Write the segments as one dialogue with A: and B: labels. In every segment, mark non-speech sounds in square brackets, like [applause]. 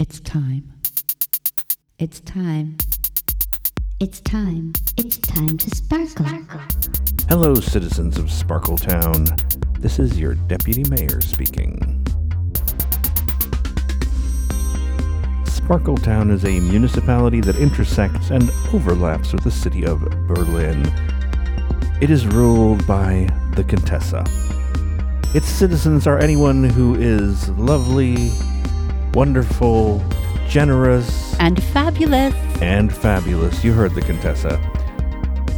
A: It's time. It's time. It's time. It's time to sparkle.
B: Hello, citizens of Sparkletown. This is your deputy mayor speaking. Sparkletown is a municipality that intersects and overlaps with the city of Berlin. It is ruled by the Contessa. Its citizens are anyone who is lovely, wonderful, generous,
A: And fabulous.
B: and fabulous. You heard the Contessa.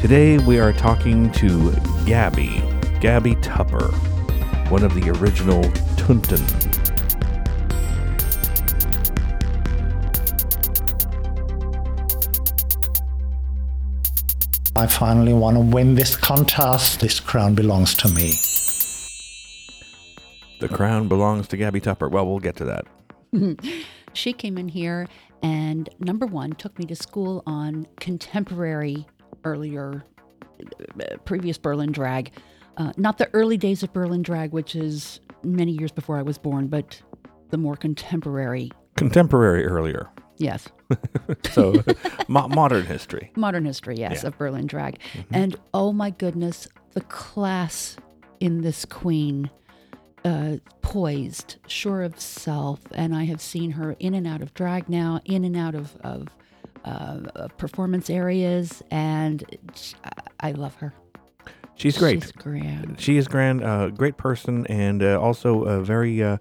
B: Today we are talking to Gaby, Gaby Tupper, one of the original Tunten.
C: I finally want to win this contest. This crown belongs to me.
B: The crown belongs to Gaby Tupper. Well, we'll get to that. [laughs]
A: She came in here and, number one, took me to school on contemporary, earlier, previous Berlin drag. Uh, not the early days of Berlin drag, which is many years before I was born, but the more contemporary.
B: Contemporary earlier.
A: Yes. [laughs]
B: So, mo- modern history.
A: modern history, yes,
B: Yeah. Mm-hmm.
A: of Berlin drag. And oh my goodness, the class in this queen, uh, poised, sure of self. And I have seen her in and out of drag now, in and out of, of, uh, performance areas. And I- love her.
B: She's great.
A: She's grand.
B: She is grand, uh, great person, and uh, also a very uh,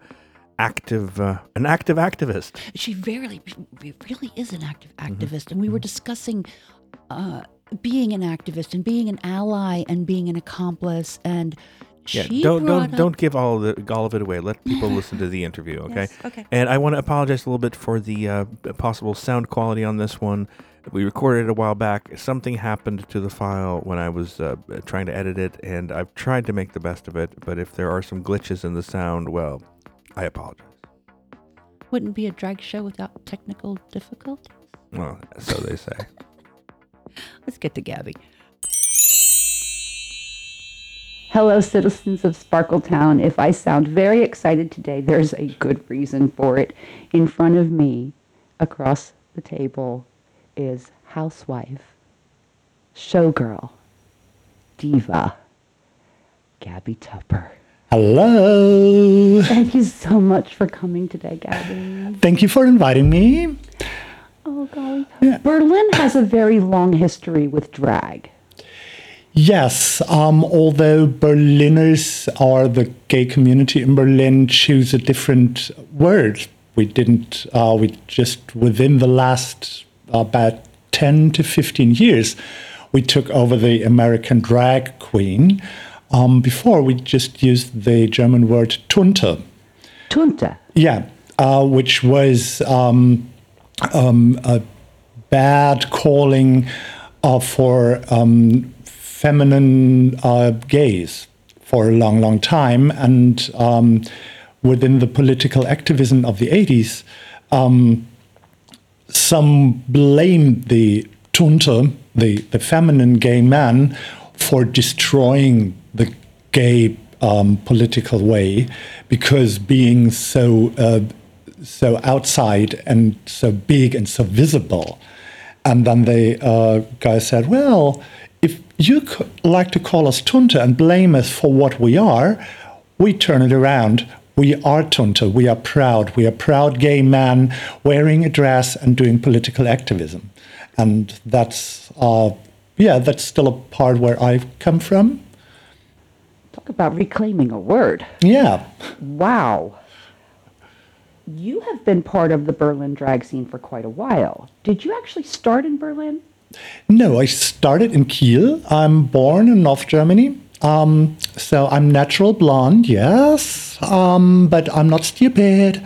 B: active, uh, an active activist.
A: She very, really is an active
B: Mm-hmm.
A: activist. And we were discussing uh, being an activist and being an ally and being an accomplice. And
B: Yeah,
A: she
B: don't don't don't give all of the all of it away. Let people [laughs] listen to the interview, okay?
A: Yes, okay.
B: And I want to apologize a little bit for the uh, possible sound quality on this one. We recorded it a while back. Something happened to the file when I was uh, trying to edit it, and I've tried to make the best of it. But if there are some glitches in the sound, well, I apologize.
A: Wouldn't be a drag show without technical difficulties.
B: Well, so they say. [laughs]
A: Let's get to Gaby. Hello, citizens of Sparkletown. If I sound very excited today, there's a good reason for it. In front of me, across the table, is housewife, showgirl, diva, Gaby Tupper.
C: Hello.
A: Thank you so much for coming today, Gaby.
C: Thank you for inviting me.
A: Oh, golly. Berlin has a very long history with drag.
C: Yes, um, although Berliners or the gay community in Berlin choose a different word, we didn't, uh, we just within the last about 10 to 15 years, we took over the American drag queen. Um, before, we just used the German word Tunte.
A: Tunte.
C: Yeah, uh, which was um, um, a bad calling uh, for um, feminine uh, gays for a long, long time. And um, within the political activism of the 80s, um, some blamed the Tunte, the, the feminine gay man, for destroying the gay um, political way because being so uh, so outside and so big and so visible. And then the uh, guy said, "Well, if you c- like to call us Tunte and blame us for what we are, we turn it around. We are Tunte. We are proud. We are proud gay man wearing a dress and doing political activism. And that's, uh, yeah, that's still a part where I've come from.
A: Talk about reclaiming a word.
C: Yeah.
A: Wow. You have been part of the Berlin drag scene for quite a while. Did you actually start in Berlin?
C: No, I started in Kiel. I'm born in North Germany. Um, so I'm natural blonde, yes, um, but I'm not stupid.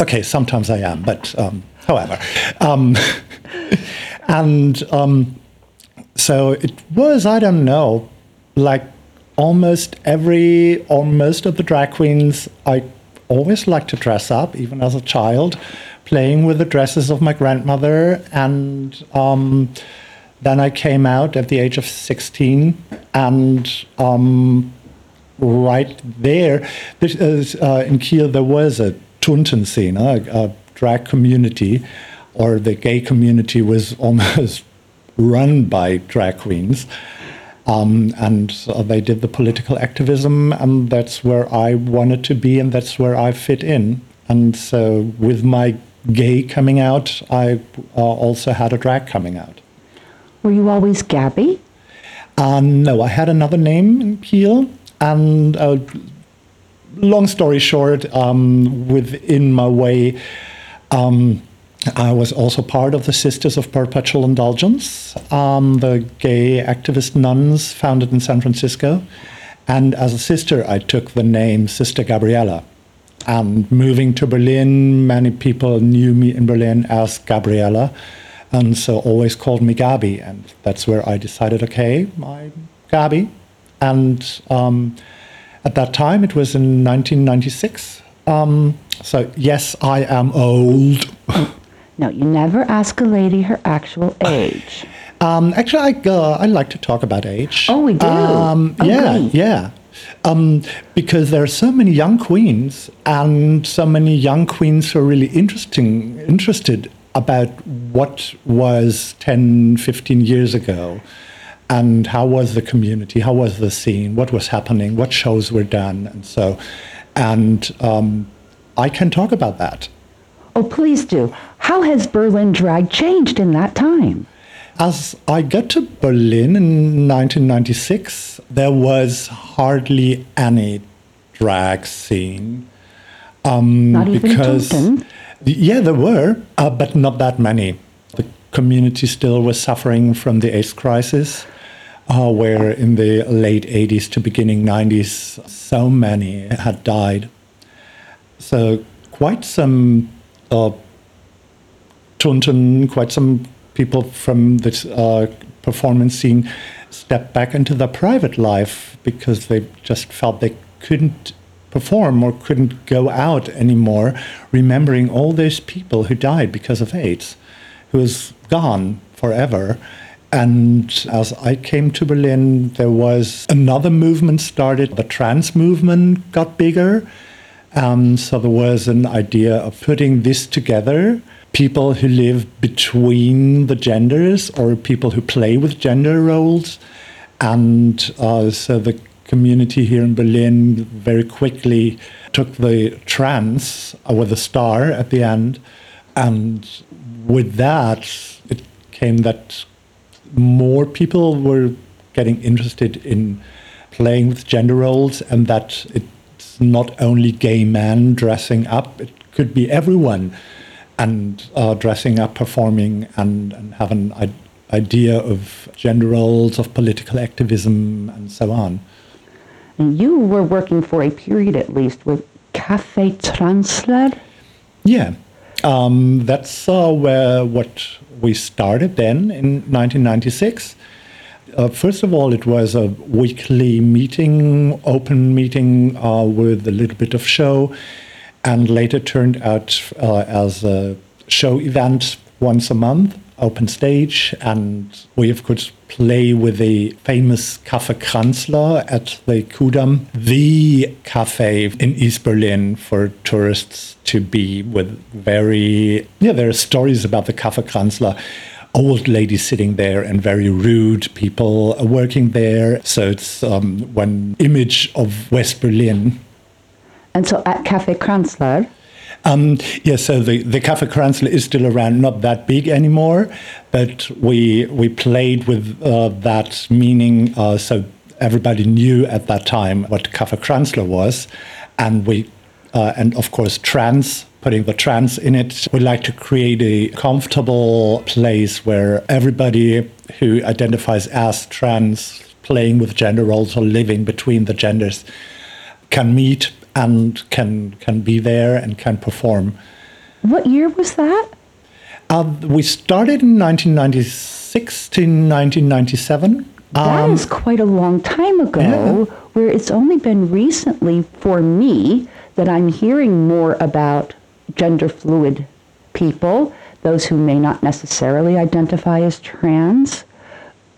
C: Okay, sometimes I am, but um, however. Um, [laughs] and um, so it was, I don't know, like almost every or most of the drag queens, I always liked to dress up, even as a child, playing with the dresses of my grandmother. And um, then I came out at the age of 16 and um, right there, this is, uh, in Kiel, there was a Tunten scene, a, a drag community, or the gay community was [laughs] almost run by drag queens. Um, and uh, they did the political activism, and that's where I wanted to be, and that's where I fit in. And so, with my gay coming out, I uh, also had a drag coming out.
A: Were you always Gaby?
C: Uh, no, I had another name in Kiel, and uh, long story short, um, within my way, um, I was also part of the Sisters of Perpetual Indulgence, um, the gay activist nuns founded in San Francisco. And as a sister, I took the name Sister Gabriella. And moving to Berlin, many people knew me in Berlin as Gabriella, and so always called me Gaby. And that's where I decided, okay, I'm Gaby. And um, at that time, it was in 1996. Um, so, yes, I am old. [laughs]
A: No, you never ask a lady her actual age. [laughs]
C: Um, actually, I, uh, I like to talk about age.
A: Oh, we do?
C: Um,
A: Oh,
C: yeah,
A: great.
C: yeah. Um, because there are so many young queens and so many young queens who are really interesting, interested about what was 10, 15 years ago and how was the community, how was the scene, what was happening, what shows were done, and so. And um, I can talk about that.
A: Oh, please do. How has Berlin drag changed in that time?
C: As I got to Berlin in 1996, there was hardly any drag scene. Um,
A: Not even
C: because? Yeah, there were, uh, but not that many. The community still was suffering from the AIDS crisis, uh, where in the late 80s to beginning 90s, so many had died. So, quite some uh, Tunten, quite some people from this uh, performance scene stepped back into their private life because they just felt they couldn't perform or couldn't go out anymore, remembering all those people who died because of AIDS, who was gone forever. And as I came to Berlin, there was another movement started. The trans movement got bigger. Um, so there was an idea of putting this together. People who live between the genders or people who play with gender roles. And uh, so the community here in Berlin very quickly took the trans uh, with a star at the end. And with that, it came that more people were getting interested in playing with gender roles and that it's not only gay men dressing up, it could be everyone and uh, dressing up, performing, and, and have an I- idea of gender roles, of political activism, and so on.
A: And you were working for a period at least with Café Transler.
C: Yeah, um, that's uh, where what we started then in 1996. Uh, first of all, it was a weekly meeting, open meeting uh, with a little bit of show, and later turned out uh, as a show event once a month, open stage, and we of course play with the famous Café Kranzler at the Ku'damm, the cafe in East Berlin for tourists to be with very, yeah, there are stories about the Café Kranzler old ladies sitting there and very rude people working there. So it's um, one image of West Berlin.
A: And so at Café Kranzler,
C: Um, yeah, so the, the Café Kranzler is still around, not that big anymore, but we we played with uh, that meaning. Uh, so everybody knew at that time what Café Kranzler was, and we uh, and of course trans putting the trans in it. We like to create a comfortable place where everybody who identifies as trans, playing with gender roles or living between the genders, can meet and can can be there and can perform.
A: what year was that?
C: Uh, we started in 1996 to 1997.
A: That is quite a long time ago,
C: yeah.
A: where it's only been recently for me that I'm hearing more about gender fluid people, those who may not necessarily identify as trans,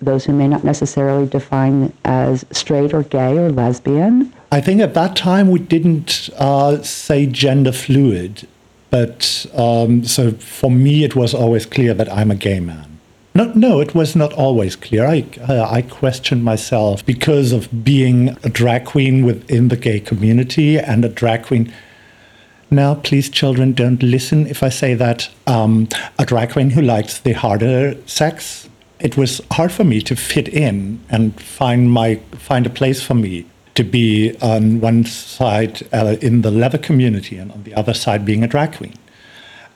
A: those who may not necessarily define as straight or gay or lesbian.
C: I think at that time we didn't uh, say gender fluid, but um, so for me, it was always clear that I'm a gay man. No, no, it was not always clear. I, uh, I questioned myself because of being a drag queen within the gay community and a drag queen. Now, please, children, don't listen if I say that. Um, a drag queen who likes the harder sex. It was hard for me to fit in and find my find a place for me to be on one side uh, in the leather community and on the other side being a drag queen.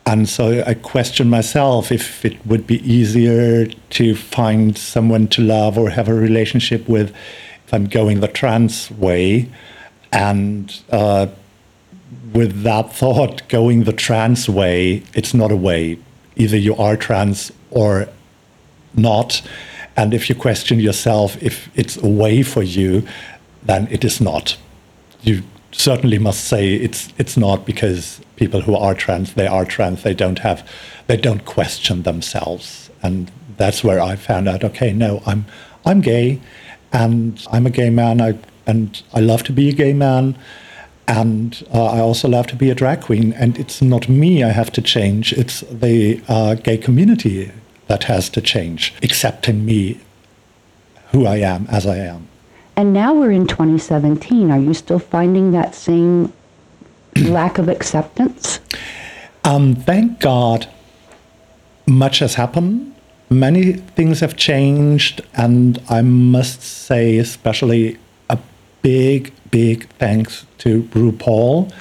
C: And so I questioned myself if it would be easier to find someone to love or have a relationship with if I'm going the trans way. And uh, with that thought, going the trans way, it's not a way. Either you are trans or not. And if you question yourself if it's a way for you, then it is not. You certainly must say it's it's not because people who are trans they are trans they don't have they don't question themselves. And that's where I found out okay no I'm I'm gay and I'm a gay man. I and I love to be a gay man. And uh, I also love to be a drag queen. And it's not me I have to change. It's the uh, gay community that has to change accepting me who I am as I am
A: And now we're in 2017. Are you still finding that same lack of acceptance?
C: Um, thank God, much has happened. Many things have changed, and I must say, especially a big, big thanks to RuPaul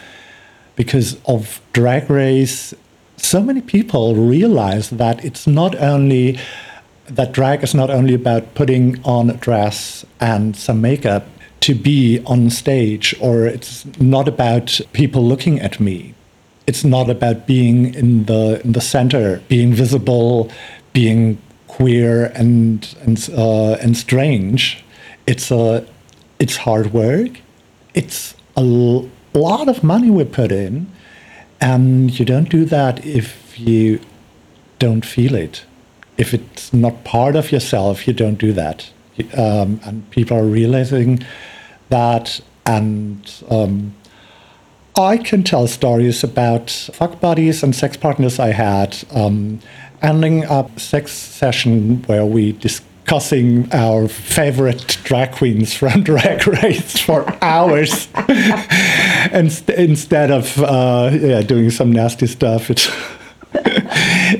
C: because of Drag Race. So many people realize that it's not only that drag is not only about putting on a dress and some makeup to be on stage, or it's not about people looking at me. It's not about being in the in the center, being visible, being queer and and uh, and strange. It's a it's hard work. It's a lot of money we put in, and you don't do that if you don't feel it if it's not part of yourself, you don't do that. Um, and people are realizing that. And um, I can tell stories about fuck buddies and sex partners I had, um, ending up sex session where we discussing our favorite drag queens from [laughs] Drag Race for hours, [laughs] and instead of uh, yeah, doing some nasty stuff. It's [laughs]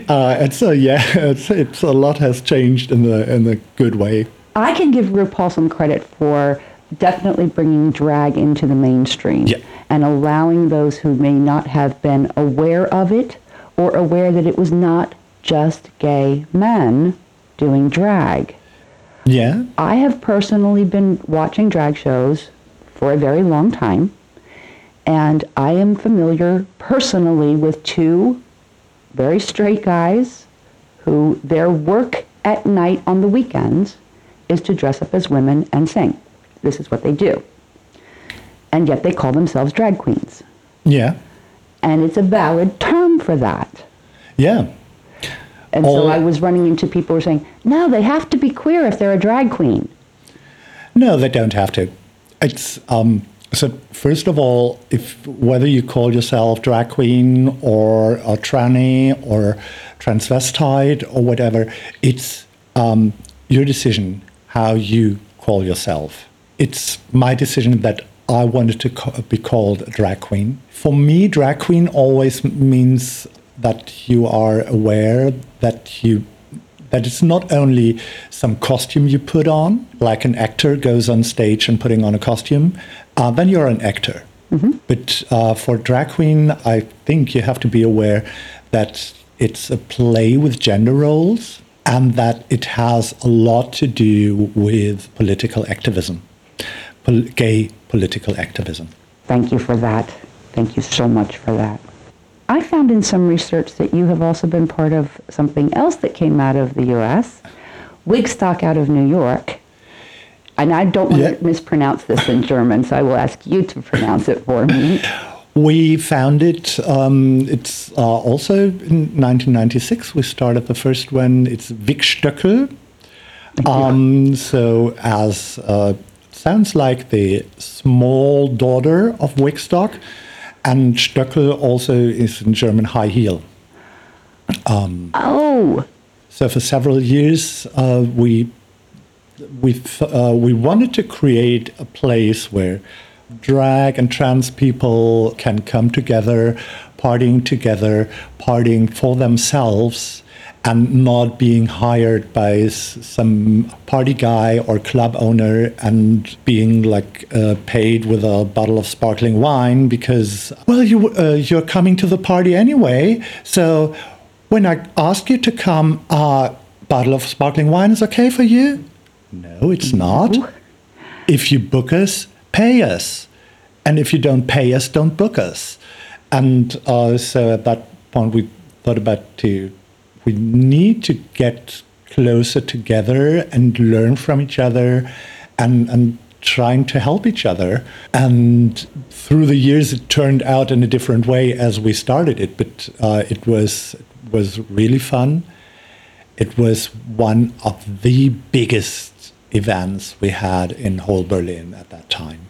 C: uh, and so yeah, it's, it's a lot has changed in the in the good way.
A: I can give RuPaul some credit for definitely bringing drag into the mainstream
C: Yeah.
A: and allowing those who may not have been aware of it or aware that it was not just gay men doing drag.
C: Yeah,
A: I have personally been watching drag shows for a very long time, and I am familiar personally with two very straight guys who their work at night on the weekends is to dress up as women and sing. This is what they do. And yet they call themselves drag queens.
C: yeah,
A: And it's a valid term for that.
C: yeah.
A: And so I was running into people who were saying, no, they have to be queer if they're a drag queen.
C: No, they don't have to. It's um, so. First of all, if whether you call yourself drag queen or a tranny or transvestite or whatever, it's um, your decision how you call yourself. It's my decision that I wanted to ca- be called a drag queen. For me, drag queen always means that you are aware that you that it's not only some costume you put on, like an actor goes on stage and putting on a costume, uh, then you're an actor. But uh, for drag queen, I think you have to be aware that it's a play with gender roles and that it has a lot to do with political activism, pol- gay political activism.
A: Thank you for that. Thank you so much for that. I found in some research that you have also been part of something else that came out of the U.S., Wigstock out of New York. And I don't want
C: Yeah.
A: to mispronounce this in German, so I will ask you to pronounce it for me.
C: We founded, um, it's uh, also in 1996. We started the first one. It's Wigstöckel. Um, so, as uh, sounds like the small daughter of Wigstock. and Stöckel also is in German high heel.
A: Oh,
C: So for several years, uh, we we uh, we wanted to create a place where drag and trans people can come together, partying together, partying for themselves, and not being hired by some party guy or club owner and being like uh, paid with a bottle of sparkling wine because well you uh, you're coming to the party anyway, so when I ask you to come, a bottle of sparkling wine is okay for you? No, it's not. If you book us, pay us. And if you don't pay us, don't book us. And uh, so at that point, we thought about to, we need to get closer together and learn from each other and, and trying to help each other. And through the years, it turned out in a different way as we started it, but uh, it was it was really fun. It was one of the biggest events we had in whole Berlin at that time.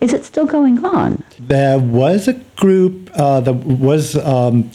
A: is it still going on?
C: There was a group uh, that was um,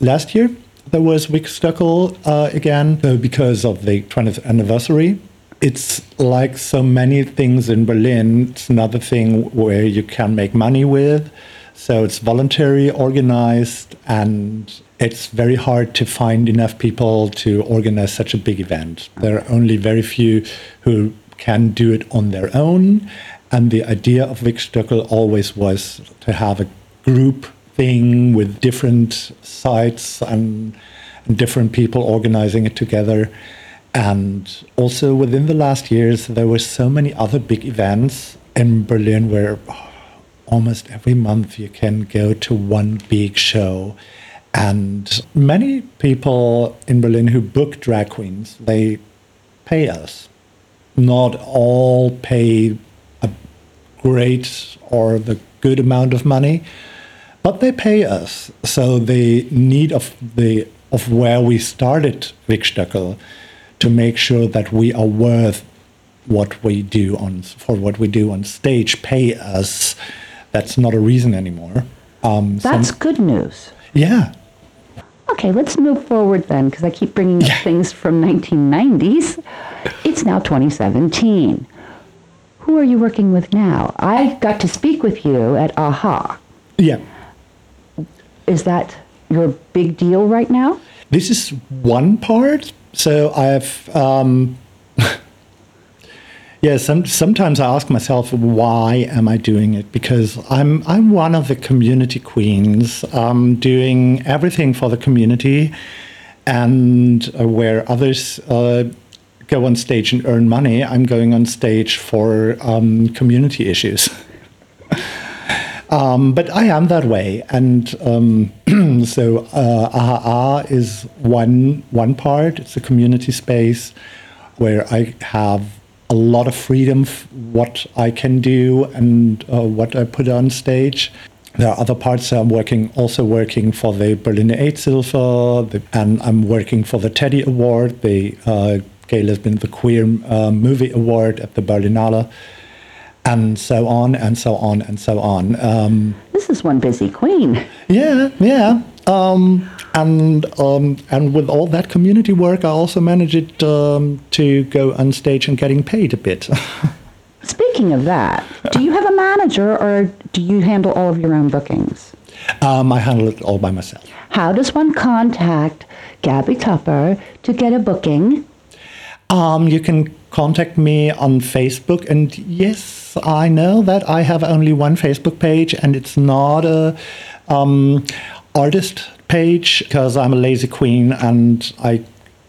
C: last year. There was Wigstöckel uh, again uh, because of the 20th anniversary. It's like so many things in Berlin. It's another thing where you can make money with. So it's voluntary organized, and it's very hard to find enough people to organize such a big event. There are only very few who can do it on their own. And the idea of Wigstöckel always was to have a group thing with different sites and, and different people organizing it together. And also within the last years, there were so many other big events in Berlin where almost every month you can go to one big show. And many people in Berlin who book drag queens, they pay us. Not all pay a great or the good amount of money, but they pay us. So the need of the of where we started Wigstöckel to make sure that we are worth what we do on for what we do on stage pay us. That's not a reason anymore. Um, some-
A: That's good news.
C: Yeah.
A: Okay, let's move forward then, because I keep bringing up things from 1990s. It's now 2017. Who are you working with now? I got to speak with you at AHA.
C: Yeah.
A: Is that your big deal right now?
C: This is one part. So I've, um, yeah. Some, sometimes I ask myself, why am I doing it? Because I'm I'm one of the community queens, um, doing everything for the community, and uh, where others. Uh, Go on stage and earn money. I'm going on stage for um, community issues. [laughs] Um, but I am that way, and um, [clears throat] so uh, AHA is one one part. It's a community space where I have a lot of freedom f- what I can do and uh, what I put on stage. There are other parts. I'm working also working for the Berliner Aidshilfe, the, and I'm working for the Teddy Award, the uh, Gay Lesbian the Queer uh, Movie Award at the Berlinale and so on and so on and so on. Um,
A: This is one busy queen.
C: yeah, yeah. Um, and um, and with all that community work, I also managed it um, to go on stage and getting paid a bit. [laughs]
A: Speaking of that, do you have a manager or do you handle all of your own bookings?
C: um, I handle it all by myself.
A: How does one contact Gaby Tupper to get a booking?
C: Um, you can contact me on Facebook, and yes, I know that I have only one Facebook page, and it's not a um, artist page because I'm a lazy queen and I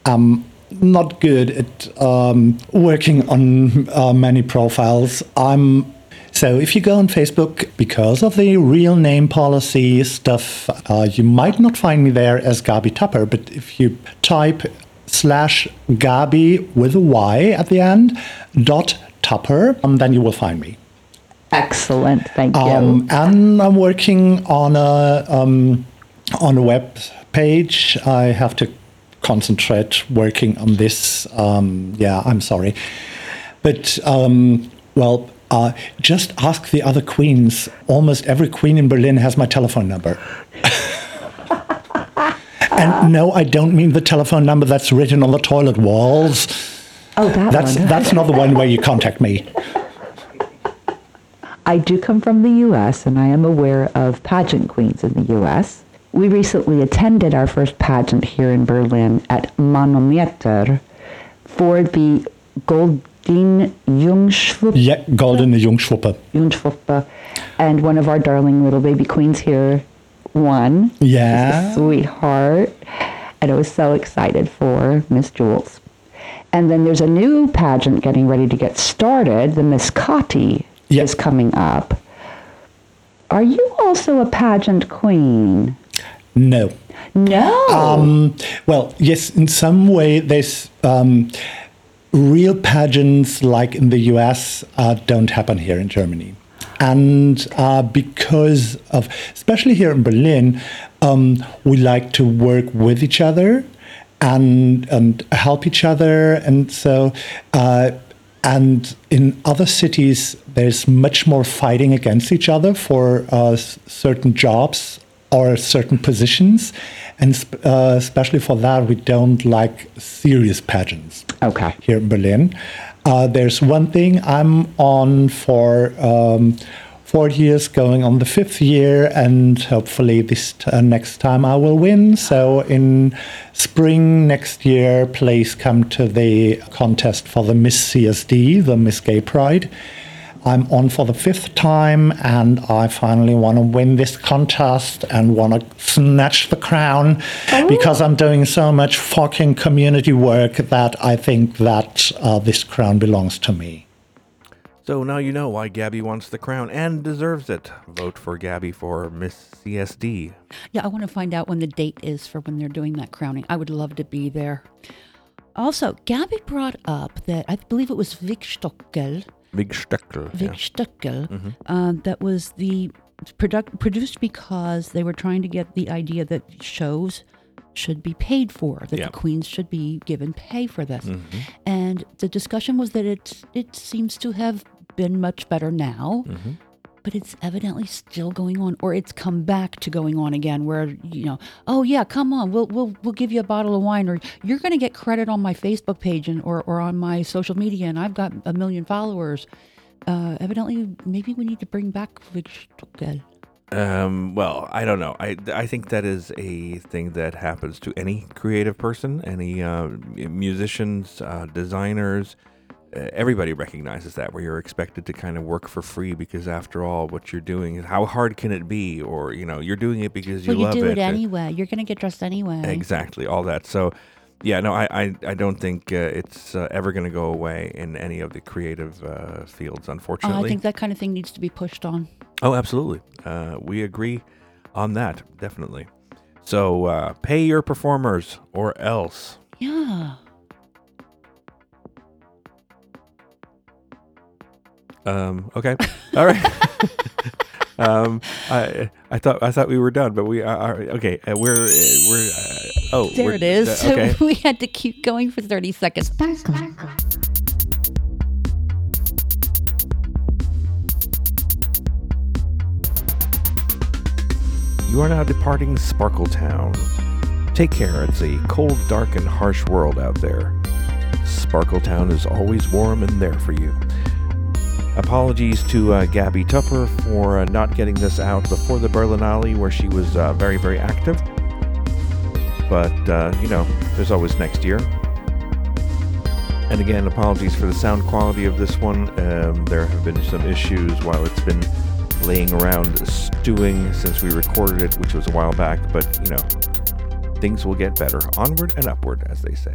C: am not good at um, working on uh, many profiles. I'm so if you go on Facebook, because of the real name policy stuff, uh, you might not find me there as Gaby Tupper. But if you type slash Gaby with a Y at the end dot Tupper, um, then you will find me.
A: Excellent, thank you.
C: Um, and I'm working on a um, on a web page. I have to concentrate working on this. Um, yeah, I'm sorry, but um, well, Uh, just ask the other queens. Almost every queen in Berlin has my telephone number. [laughs] and no, I don't mean the telephone number that's written on the toilet walls.
A: Oh, that
C: That's
A: one.
C: that's not the one where you contact me.
A: I do come from the U.S. and I am aware of pageant queens in the U.S. We recently attended our first pageant here in Berlin at Manometer for the Goldene Jungschwuppe,
C: Yeah, goldene Jungschwuppe.
A: Jungschwuppe, and one of our darling little baby queens here won.
C: Yeah.
A: Sweetheart. And I was so excited for Miss Jules. And then there's a new pageant getting ready to get started. The Miss Kotti
C: Yeah.
A: is coming up. Are you also a pageant queen?
C: No.
A: No.
C: Um, well, yes, in some way, there's um, real pageants like in the US uh, don't happen here in Germany. And uh, because of, especially here in Berlin, um, we like to work with each other and, and help each other. And so, uh, and in other cities, there's much more fighting against each other for uh, certain jobs or certain positions. And sp- uh, especially for that, we don't like serious pageants
A: okay.
C: here in Berlin. Uh, there's one thing I'm on for um, four years, going on the fifth year, and hopefully this uh, next time I will win. So in spring next year, please come to the contest for the Miss CSD, the Miss Gay Pride. I'm on for the fifth time, and I finally want to win this contest and want to snatch the crown because I'm doing so much fucking community work that I think that uh, this crown belongs to me.
B: So now you know why Gaby wants the crown and deserves it. Vote for Gaby for Miss CSD.
D: Yeah, I want to find out when the date is for when they're doing that crowning. I would love to be there. Also, Gaby brought up that I believe it was Vic Stockel,
B: Big Steckel.
D: Vic
B: Yeah.
D: Stockel, um, mm-hmm. uh, that was the product produced because they were trying to get the idea that shows should be paid for, that
B: Yeah.
D: the queens should be given pay for this. Mm-hmm. And the discussion was that it it seems to have been much better now. Mm-hmm. But it's evidently still going on, or it's come back to going on again. Where you know, oh yeah, come on, we'll we'll we'll give you a bottle of wine, or you're going to get credit on my Facebook page and or or on my social media, and I've got a million followers. Uh, evidently, maybe we need to bring back.
B: Um, well, I don't know. I, I think that is a thing that happens to any creative person, any uh, musicians, uh, designers. Uh, everybody recognizes that where you're expected to kind of work for free because after all what you're doing is how hard can it be or you know you're doing it because you
D: Well, you
B: love
D: do it
B: uh,
D: anyway. You're going to get dressed anyway.
B: Exactly, all that. So, yeah, no, I, I, I don't think uh, it's uh, ever going to go away in any of the creative uh, fields,
D: Uh,
B: unfortunately.
D: I think that kind of thing needs to be pushed on.
B: oh, absolutely. Uh, we agree on that, definitely. So, uh, pay your performers or else.
D: Yeah.
B: Um, okay, all right. [laughs] um, I I thought I thought we were done, but we are are- okay. Uh, we're uh, we're uh, oh
D: There
B: we're-
D: it is.
B: uh, [laughs] okay.
D: we had to keep going for 30 seconds. Sparkle.
B: You are now departing Sparkle Town. Take care, it's a cold, dark, and harsh world out there. Sparkle Town is always warm and there for you. Apologies to uh, Gaby Tupper for uh, not getting this out before the Berlinale, where she was uh, very, very active. But, uh, you know, there's always next year. And again, apologies for the sound quality of this one. Um, there have been some issues while it's been laying around stewing since we recorded it, which was a while back. But, you know, things will get better. Onward and upward, as they say.